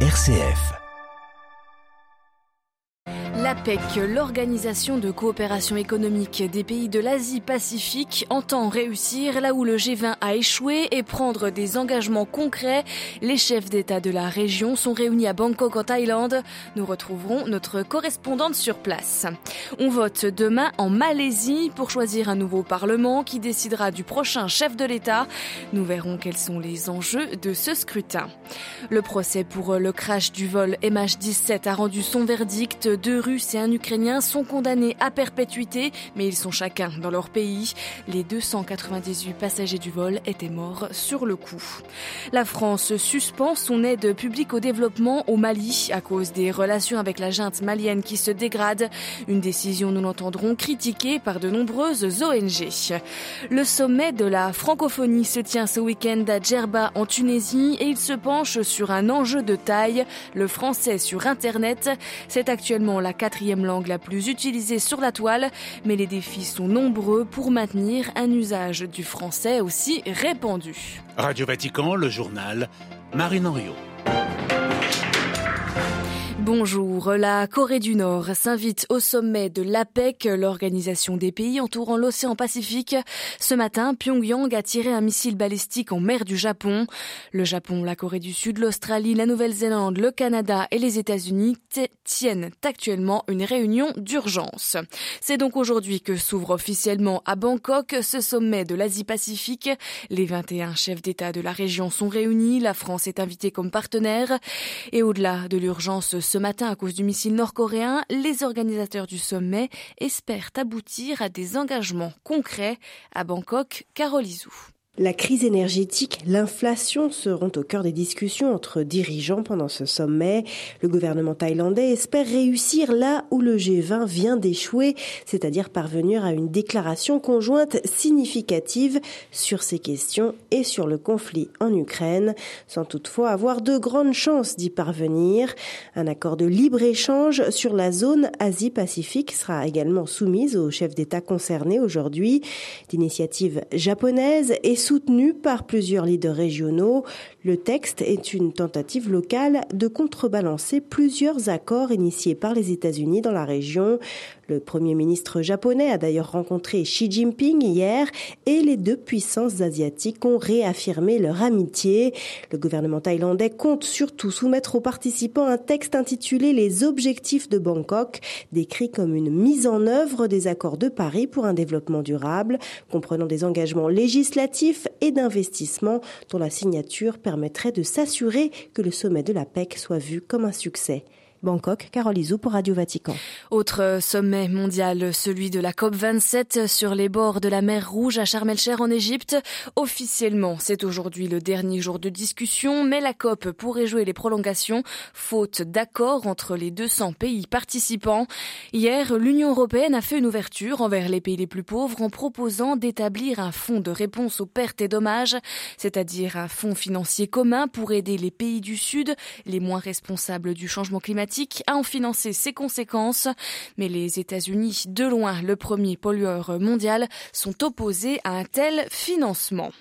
RCF. L'APEC, l'Organisation de coopération économique des pays de l'Asie-Pacifique, entend réussir là où le G20 a échoué et prendre des engagements concrets. Les chefs d'État de la région sont réunis à Bangkok en Thaïlande. Nous retrouverons notre correspondante sur place. On vote demain en Malaisie pour choisir un nouveau Parlement qui décidera du prochain chef de l'État. Nous verrons quels sont les enjeux de ce scrutin. Le procès pour le crash du vol MH17 a rendu son verdict. Deux Russes et un Ukrainien sont condamnés à perpétuité, mais ils sont chacun dans leur pays. Les 298 passagers du vol étaient morts sur le coup. La France suspend son aide publique au développement au Mali à cause des relations avec la junte malienne qui se dégradent. Une décision, nous l'entendrons, critiquée par de nombreuses ONG. Le sommet de la francophonie se tient ce week-end à Djerba en Tunisie et il se penche sur un enjeu de taille, le français sur Internet. C'est actuellement la quatrième langue la plus utilisée sur la toile, mais les défis sont nombreux pour maintenir un usage du français aussi répandu. Radio Vatican, le journal, Marine Henriot. Bonjour. La Corée du Nord s'invite au sommet de l'APEC, l'organisation des pays entourant l'océan Pacifique. Ce matin, Pyongyang a tiré un missile balistique en mer du Japon. Le Japon, la Corée du Sud, l'Australie, la Nouvelle-Zélande, le Canada et les États-Unis tiennent actuellement une réunion d'urgence. C'est donc aujourd'hui que s'ouvre officiellement à Bangkok ce sommet de l'Asie-Pacifique. Les 21 chefs d'État de la région sont réunis. La France est invitée comme partenaire. Et au-delà de l'urgence ce matin, à cause du missile nord-coréen, les organisateurs du sommet espèrent aboutir à des engagements concrets à Bangkok, Carole Izou. La crise énergétique, l'inflation seront au cœur des discussions entre dirigeants pendant ce sommet. Le gouvernement thaïlandais espère réussir là où le G20 vient d'échouer, c'est-à-dire parvenir à une déclaration conjointe significative sur ces questions et sur le conflit en Ukraine, sans toutefois avoir de grandes chances d'y parvenir. Un accord de libre-échange sur la zone Asie-Pacifique sera également soumise aux chefs d'État concernés aujourd'hui. D'initiative japonaise et soutenu par plusieurs leaders régionaux. Le texte est une tentative locale de contrebalancer plusieurs accords initiés par les États-Unis dans la région. Le Premier ministre japonais a d'ailleurs rencontré Xi Jinping hier et les deux puissances asiatiques ont réaffirmé leur amitié. Le gouvernement thaïlandais compte surtout soumettre aux participants un texte intitulé Les objectifs de Bangkok, décrit comme une mise en œuvre des accords de Paris pour un développement durable, comprenant des engagements législatifs et d'investissement dont la signature permettrait de s'assurer que le sommet de la PEC soit vu comme un succès. Bangkok, Carole Izou pour Radio Vatican. Autre sommet mondial, celui de la COP27 sur les bords de la mer Rouge à Sharm el-Sheikh en Égypte. Officiellement, c'est aujourd'hui le dernier jour de discussion, mais la COP pourrait jouer les prolongations, faute d'accord entre les 200 pays participants. Hier, l'Union européenne a fait une ouverture envers les pays les plus pauvres en proposant d'établir un fonds de réponse aux pertes et dommages, c'est-à-dire un fonds financier commun pour aider les pays du Sud, les moins responsables du changement climatique à en financer ses conséquences. Mais les États-Unis, de loin le premier pollueur mondial, sont opposés à un tel financement.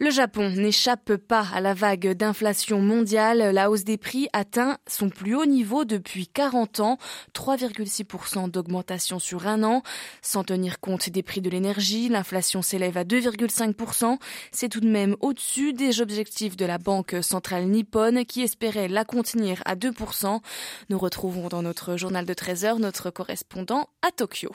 Le Japon n'échappe pas à la vague d'inflation mondiale. La hausse des prix atteint son plus haut niveau depuis 40 ans, 3,6% d'augmentation sur un an. Sans tenir compte des prix de l'énergie, l'inflation s'élève à 2,5%. C'est tout de même au-dessus des objectifs de la Banque centrale nippone qui espérait la contenir à 2%. Nous retrouvons dans notre journal de 13 heures notre correspondant à Tokyo.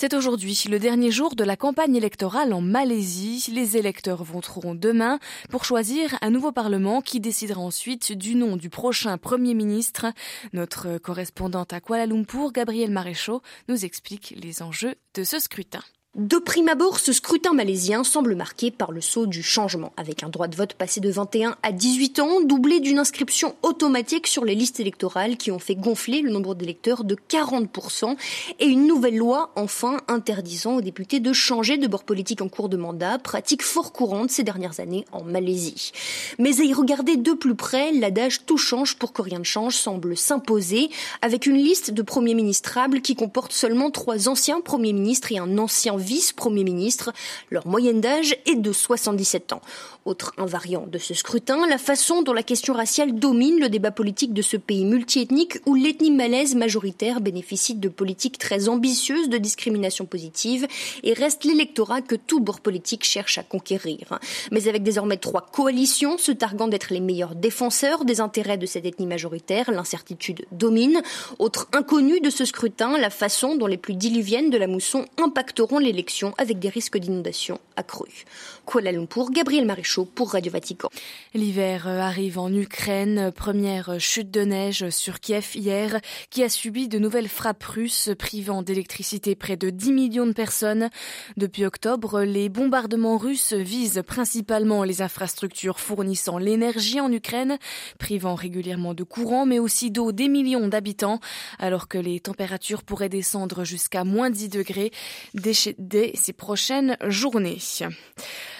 C'est aujourd'hui le dernier jour de la campagne électorale en Malaisie. Les électeurs voteront demain pour choisir un nouveau Parlement qui décidera ensuite du nom du prochain Premier ministre. Notre correspondante à Kuala Lumpur, Gabrielle Maréchaux, nous explique les enjeux de ce scrutin. De prime abord, ce scrutin malaisien semble marqué par le saut du changement, avec un droit de vote passé de 21 à 18 ans, doublé d'une inscription automatique sur les listes électorales qui ont fait gonfler le nombre d'électeurs de 40%, et une nouvelle loi, enfin, interdisant aux députés de changer de bord politique en cours de mandat, pratique fort courante ces dernières années en Malaisie. Mais à y regarder de plus près, l'adage tout change pour que rien ne change semble s'imposer, avec une liste de premiers ministrables qui comporte seulement trois anciens premiers ministres et un ancien vice-premier ministre. Leur moyenne d'âge est de 77 ans. Autre invariant de ce scrutin, la façon dont la question raciale domine le débat politique de ce pays multiethnique où l'ethnie malaise majoritaire bénéficie de politiques très ambitieuses de discrimination positive et reste l'électorat que tout bord politique cherche à conquérir. Mais avec désormais trois coalitions se targuant d'être les meilleurs défenseurs des intérêts de cette ethnie majoritaire, l'incertitude domine. Autre inconnu de ce scrutin, la façon dont les plus diluviennes de la mousson impacteront l'élection avec des risques d'inondation accrus. Kuala Lumpur, Gabriel Marichaud pour Radio Vatican. L'hiver euh, arrive en Ukraine, première chute de neige sur Kiev hier, qui a subi de nouvelles frappes russes privant d'électricité près de 10 millions de personnes. Depuis octobre, les bombardements russes visent principalement les infrastructures fournissant l'énergie en Ukraine, privant régulièrement de courant mais aussi d'eau des millions d'habitants, alors que les températures pourraient descendre jusqu'à moins 10 degrés dès ces prochaines journées.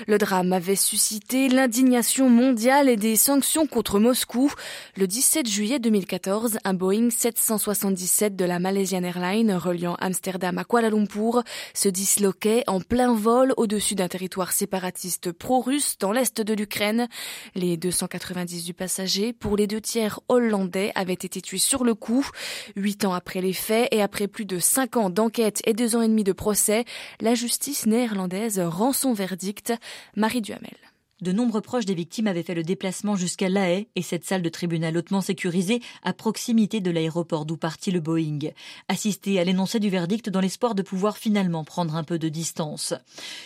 Le drame avait suscité l'indignation mondiale et des sanctions contre Moscou. Le 17 juillet 2014, un Boeing 777 de la Malaysian Airlines reliant Amsterdam à Kuala Lumpur se disloquait en plein vol au-dessus d'un territoire séparatiste pro-russe dans l'est de l'Ukraine. Les 298 passagers, pour les deux tiers hollandais, avaient été tués sur le coup. Huit ans après les faits et après plus de cinq ans d'enquête et deux ans et demi de procès, la justice néerlandaise rend son verdict. Marie Duhamel. De nombreux proches des victimes avaient fait le déplacement jusqu'à La Haye et cette salle de tribunal hautement sécurisée à proximité de l'aéroport d'où partit le Boeing. Assister à l'énoncé du verdict dans l'espoir de pouvoir finalement prendre un peu de distance.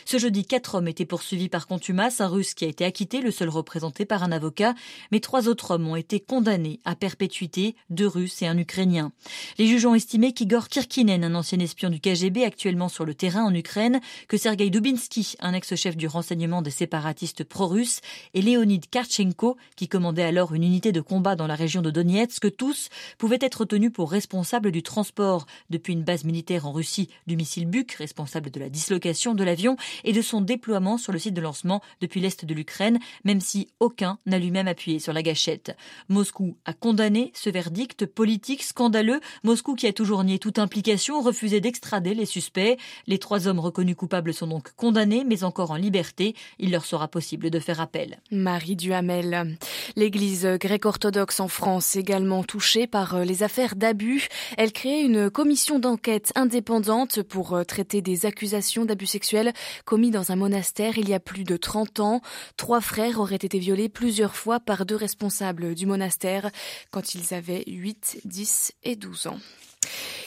Ce jeudi, quatre hommes étaient poursuivis par contumace, un russe qui a été acquitté, le seul représenté par un avocat, mais trois autres hommes ont été condamnés à perpétuité, deux russes et un ukrainien. Les juges ont estimé qu'Igor Kirkinen, un ancien espion du KGB actuellement sur le terrain en Ukraine, que Sergei Dubinsky, un ex-chef du renseignement des séparatistes russe et Léonid Karchenko, qui commandait alors une unité de combat dans la région de Donetsk, tous pouvaient être tenus pour responsables du transport depuis une base militaire en Russie du missile Buk, responsable de la dislocation de l'avion et de son déploiement sur le site de lancement depuis l'est de l'Ukraine, même si aucun n'a lui-même appuyé sur la gâchette. Moscou a condamné ce verdict politique scandaleux. Moscou qui a toujours nié toute implication, refusé d'extrader les suspects. Les trois hommes reconnus coupables sont donc condamnés, mais encore en liberté. Il leur sera possible de faire appel. Marie Duhamel. L'église grecque-orthodoxe en France également touchée par euh, les affaires d'abus. Elle crée une commission d'enquête indépendante pour euh, traiter des accusations d'abus sexuels commis dans un monastère il y a plus de 30 ans. Trois frères auraient été violés plusieurs fois par deux responsables du monastère quand ils avaient 8, 10 et 12 ans.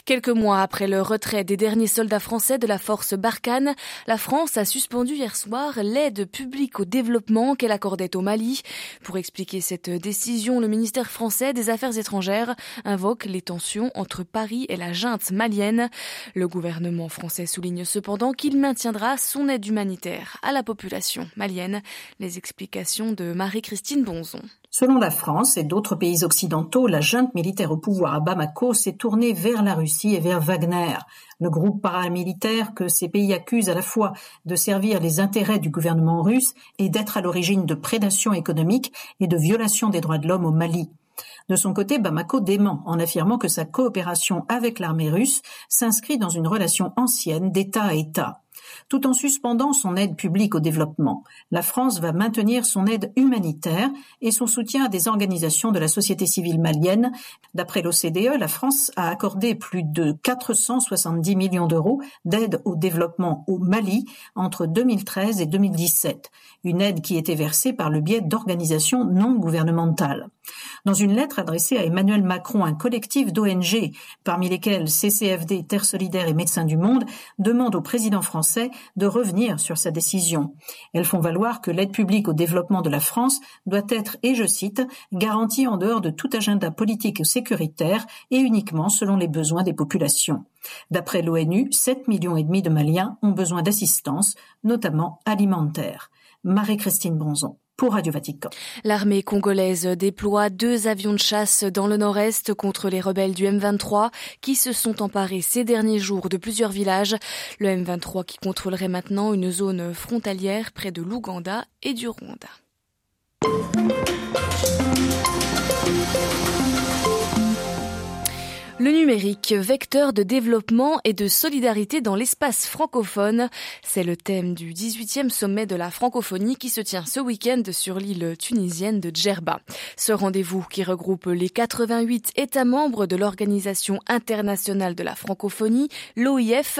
Quelques mois après le retrait des derniers soldats français de la force Barkhane, la France a suspendu hier soir l'aide publique au développement qu'elle accordait au Mali. Pour expliquer cette décision, le ministère français des Affaires étrangères invoque les tensions entre Paris et la junte malienne. Le gouvernement français souligne cependant qu'il maintiendra son aide humanitaire à la population malienne. Les explications de Marie-Christine Bonzon. Selon la France et d'autres pays occidentaux, la junte militaire au pouvoir à Bamako s'est tournée vers la Russie et vers Wagner, le groupe paramilitaire que ces pays accusent à la fois de servir les intérêts du gouvernement russe et d'être à l'origine de prédation économique et de violation des droits de l'homme au Mali. De son côté, Bamako dément en affirmant que sa coopération avec l'armée russe s'inscrit dans une relation ancienne d'État à État. Tout en suspendant son aide publique au développement, la France va maintenir son aide humanitaire et son soutien à des organisations de la société civile malienne. D'après l'OCDE, la France a accordé plus de 470 millions d'euros d'aide au développement au Mali entre 2013 et 2017, une aide qui était versée par le biais d'organisations non gouvernementales. Dans une lettre adressée à Emmanuel Macron, un collectif d'ONG, parmi lesquels CCFD, Terre Solidaire et Médecins du Monde, demande au président français de revenir sur sa décision. Elles font valoir que l'aide publique au développement de la France doit être, et je cite, garantie en dehors de tout agenda politique ou sécuritaire et uniquement selon les besoins des populations. D'après l'ONU, 7 millions et demi de Maliens ont besoin d'assistance, notamment alimentaire. Marie-Christine Bronzon L'armée congolaise déploie deux avions de chasse dans le nord-est contre les rebelles du M23 qui se sont emparés ces derniers jours de plusieurs villages. Le M23 qui contrôlerait maintenant une zone frontalière près de l'Ouganda et du Rwanda. Le numérique, vecteur de développement et de solidarité dans l'espace francophone, c'est le thème du 18e sommet de la francophonie qui se tient ce week-end sur l'île tunisienne de Djerba. Ce rendez-vous qui regroupe les 88 États membres de l'Organisation internationale de la francophonie, l'OIF,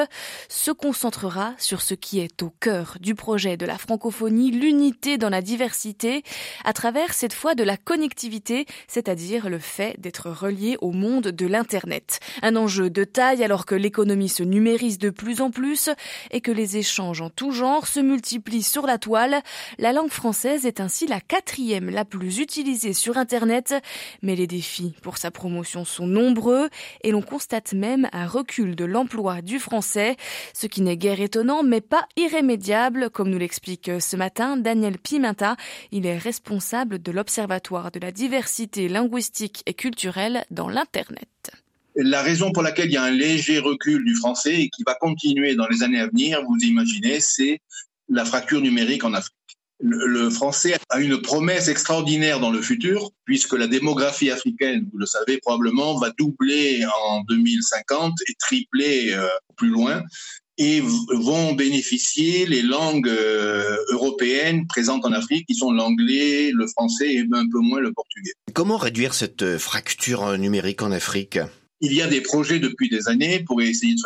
se concentrera sur ce qui est au cœur du projet de la francophonie, l'unité dans la diversité, à travers cette fois de la connectivité, c'est-à-dire le fait d'être relié au monde de l'Internet. Un enjeu de taille alors que l'économie se numérise de plus en plus et que les échanges en tout genre se multiplient sur la toile. La langue française est ainsi la quatrième la plus utilisée sur Internet, mais les défis pour sa promotion sont nombreux et l'on constate même un recul de l'emploi du français, ce qui n'est guère étonnant mais pas irrémédiable, comme nous l'explique ce matin Daniel Pimenta. Il est responsable de l'Observatoire de la diversité linguistique et culturelle dans l'Internet. La raison pour laquelle il y a un léger recul du français et qui va continuer dans les années à venir, vous imaginez, c'est la fracture numérique en Afrique. Le, français a une promesse extraordinaire dans le futur, puisque la démographie africaine, vous le savez probablement, va doubler en 2050 et tripler euh, plus loin et vont bénéficier les langues euh, européennes présentes en Afrique, qui sont l'anglais, le français et un peu moins le portugais. Comment réduire cette fracture numérique en Afrique? Il y a des projets depuis des années pour essayer de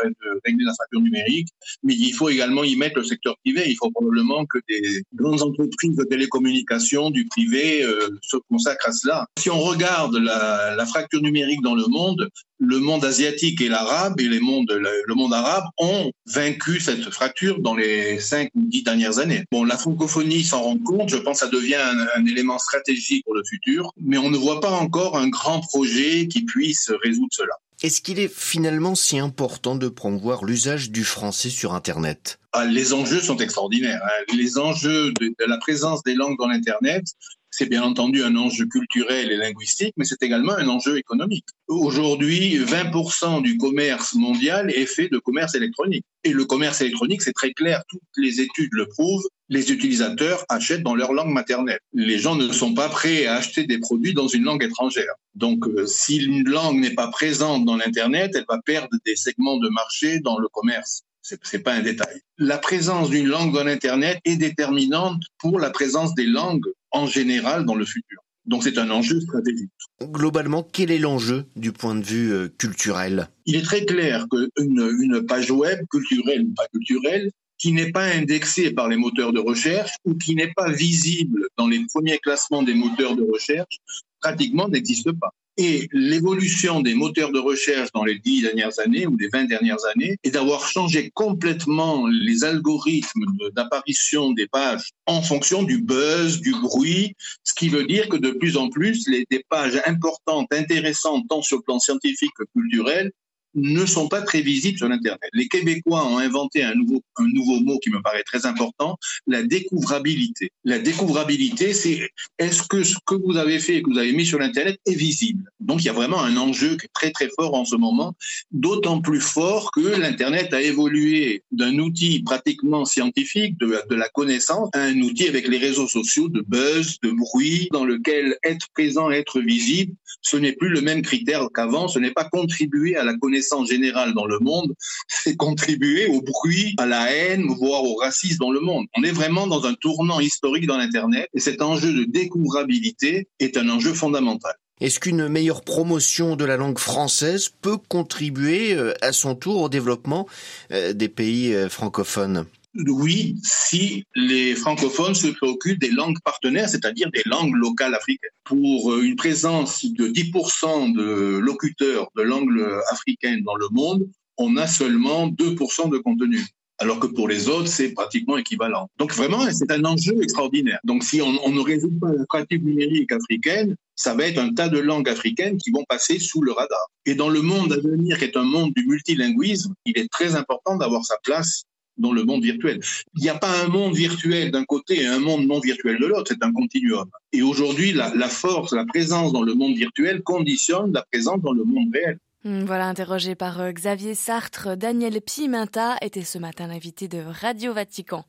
régler la fracture numérique, mais il faut également y mettre le secteur privé. Il faut probablement que des grandes entreprises de télécommunications du privé euh, se consacrent à cela. Si on regarde la, la, fracture numérique dans le monde, le monde asiatique et l'arabe et les mondes, le monde arabe ont vaincu cette fracture dans les cinq ou dix dernières années. Bon, la francophonie s'en rend compte. Je pense que ça devient un, un élément stratégique pour le futur, mais on ne voit pas encore un grand projet qui puisse résoudre cela. Est-ce qu'il est finalement si important de promouvoir l'usage du français sur Internet? Ah, Les enjeux sont extraordinaires. Hein. Les enjeux de, la présence des langues dans l'Internet, c'est bien entendu un enjeu culturel et linguistique, mais c'est également un enjeu économique. Aujourd'hui, 20% du commerce mondial est fait de commerce électronique. Et le commerce électronique, c'est très clair, toutes les études le prouvent, les utilisateurs achètent dans leur langue maternelle. Les gens ne sont pas prêts à acheter des produits dans une langue étrangère. Donc, euh, si une langue n'est pas présente dans l'Internet, elle va perdre des segments de marché dans le commerce. C'est pas un détail. La présence d'une langue dans l'Internet est déterminante pour la présence des langues en général dans le futur. Donc c'est un enjeu stratégique. Globalement, quel est l'enjeu du point de vue euh, culturel? Il est très clair qu'une une page web, culturelle ou pas culturelle, qui n'est pas indexée par les moteurs de recherche ou qui n'est pas visible dans les premiers classements des moteurs de recherche, pratiquement n'existe pas. Et l'évolution des moteurs de recherche dans les dix dernières années ou les vingt dernières années est d'avoir changé complètement les algorithmes d'apparition des pages en fonction du buzz, du bruit, ce qui veut dire que de plus en plus, les, des pages importantes, intéressantes, tant sur le plan scientifique que culturel, ne sont pas très visibles sur Internet. Les Québécois ont inventé un nouveau, un nouveau mot qui me paraît très important, la découvrabilité. La découvrabilité, c'est est-ce que ce que vous avez fait et que vous avez mis sur Internet est visible? Donc il y a vraiment un enjeu très très fort en ce moment, d'autant plus fort que l'Internet a évolué d'un outil pratiquement scientifique, de, de la connaissance, à un outil avec les réseaux sociaux de buzz, de bruit, dans lequel être présent, être visible, ce n'est plus le même critère qu'avant, ce n'est pas contribuer à la connaissance connaissance générale dans le monde, c'est contribuer au bruit, à la haine, voire au racisme dans le monde. On est vraiment dans un tournant historique dans l'Internet et cet enjeu de découvrabilité est un enjeu fondamental. Est-ce qu'une meilleure promotion de la langue française peut contribuer euh, à son tour au développement euh, des pays euh, francophones? Oui, si les francophones se préoccupent des langues partenaires, c'est-à-dire des langues locales africaines. Pour euh, une présence de 10% de locuteurs de langue africaine dans le monde, on a seulement 2% de contenu alors que pour les autres, c'est pratiquement équivalent. Donc vraiment, c'est un enjeu extraordinaire. Donc si on, on, ne résout pas la pratique numérique africaine, ça va être un tas de langues africaines qui vont passer sous le radar. Et dans le monde à venir, qui est un monde du multilinguisme, il est très important d'avoir sa place dans le monde virtuel. Il n'y a pas un monde virtuel d'un côté et un monde non virtuel de l'autre, c'est un continuum. Et aujourd'hui, la, force, la présence dans le monde virtuel conditionne la présence dans le monde réel. Hmm, voilà, interrogé par euh, Xavier Sartre, Daniel Pimenta était ce matin l'invité de Radio Vatican.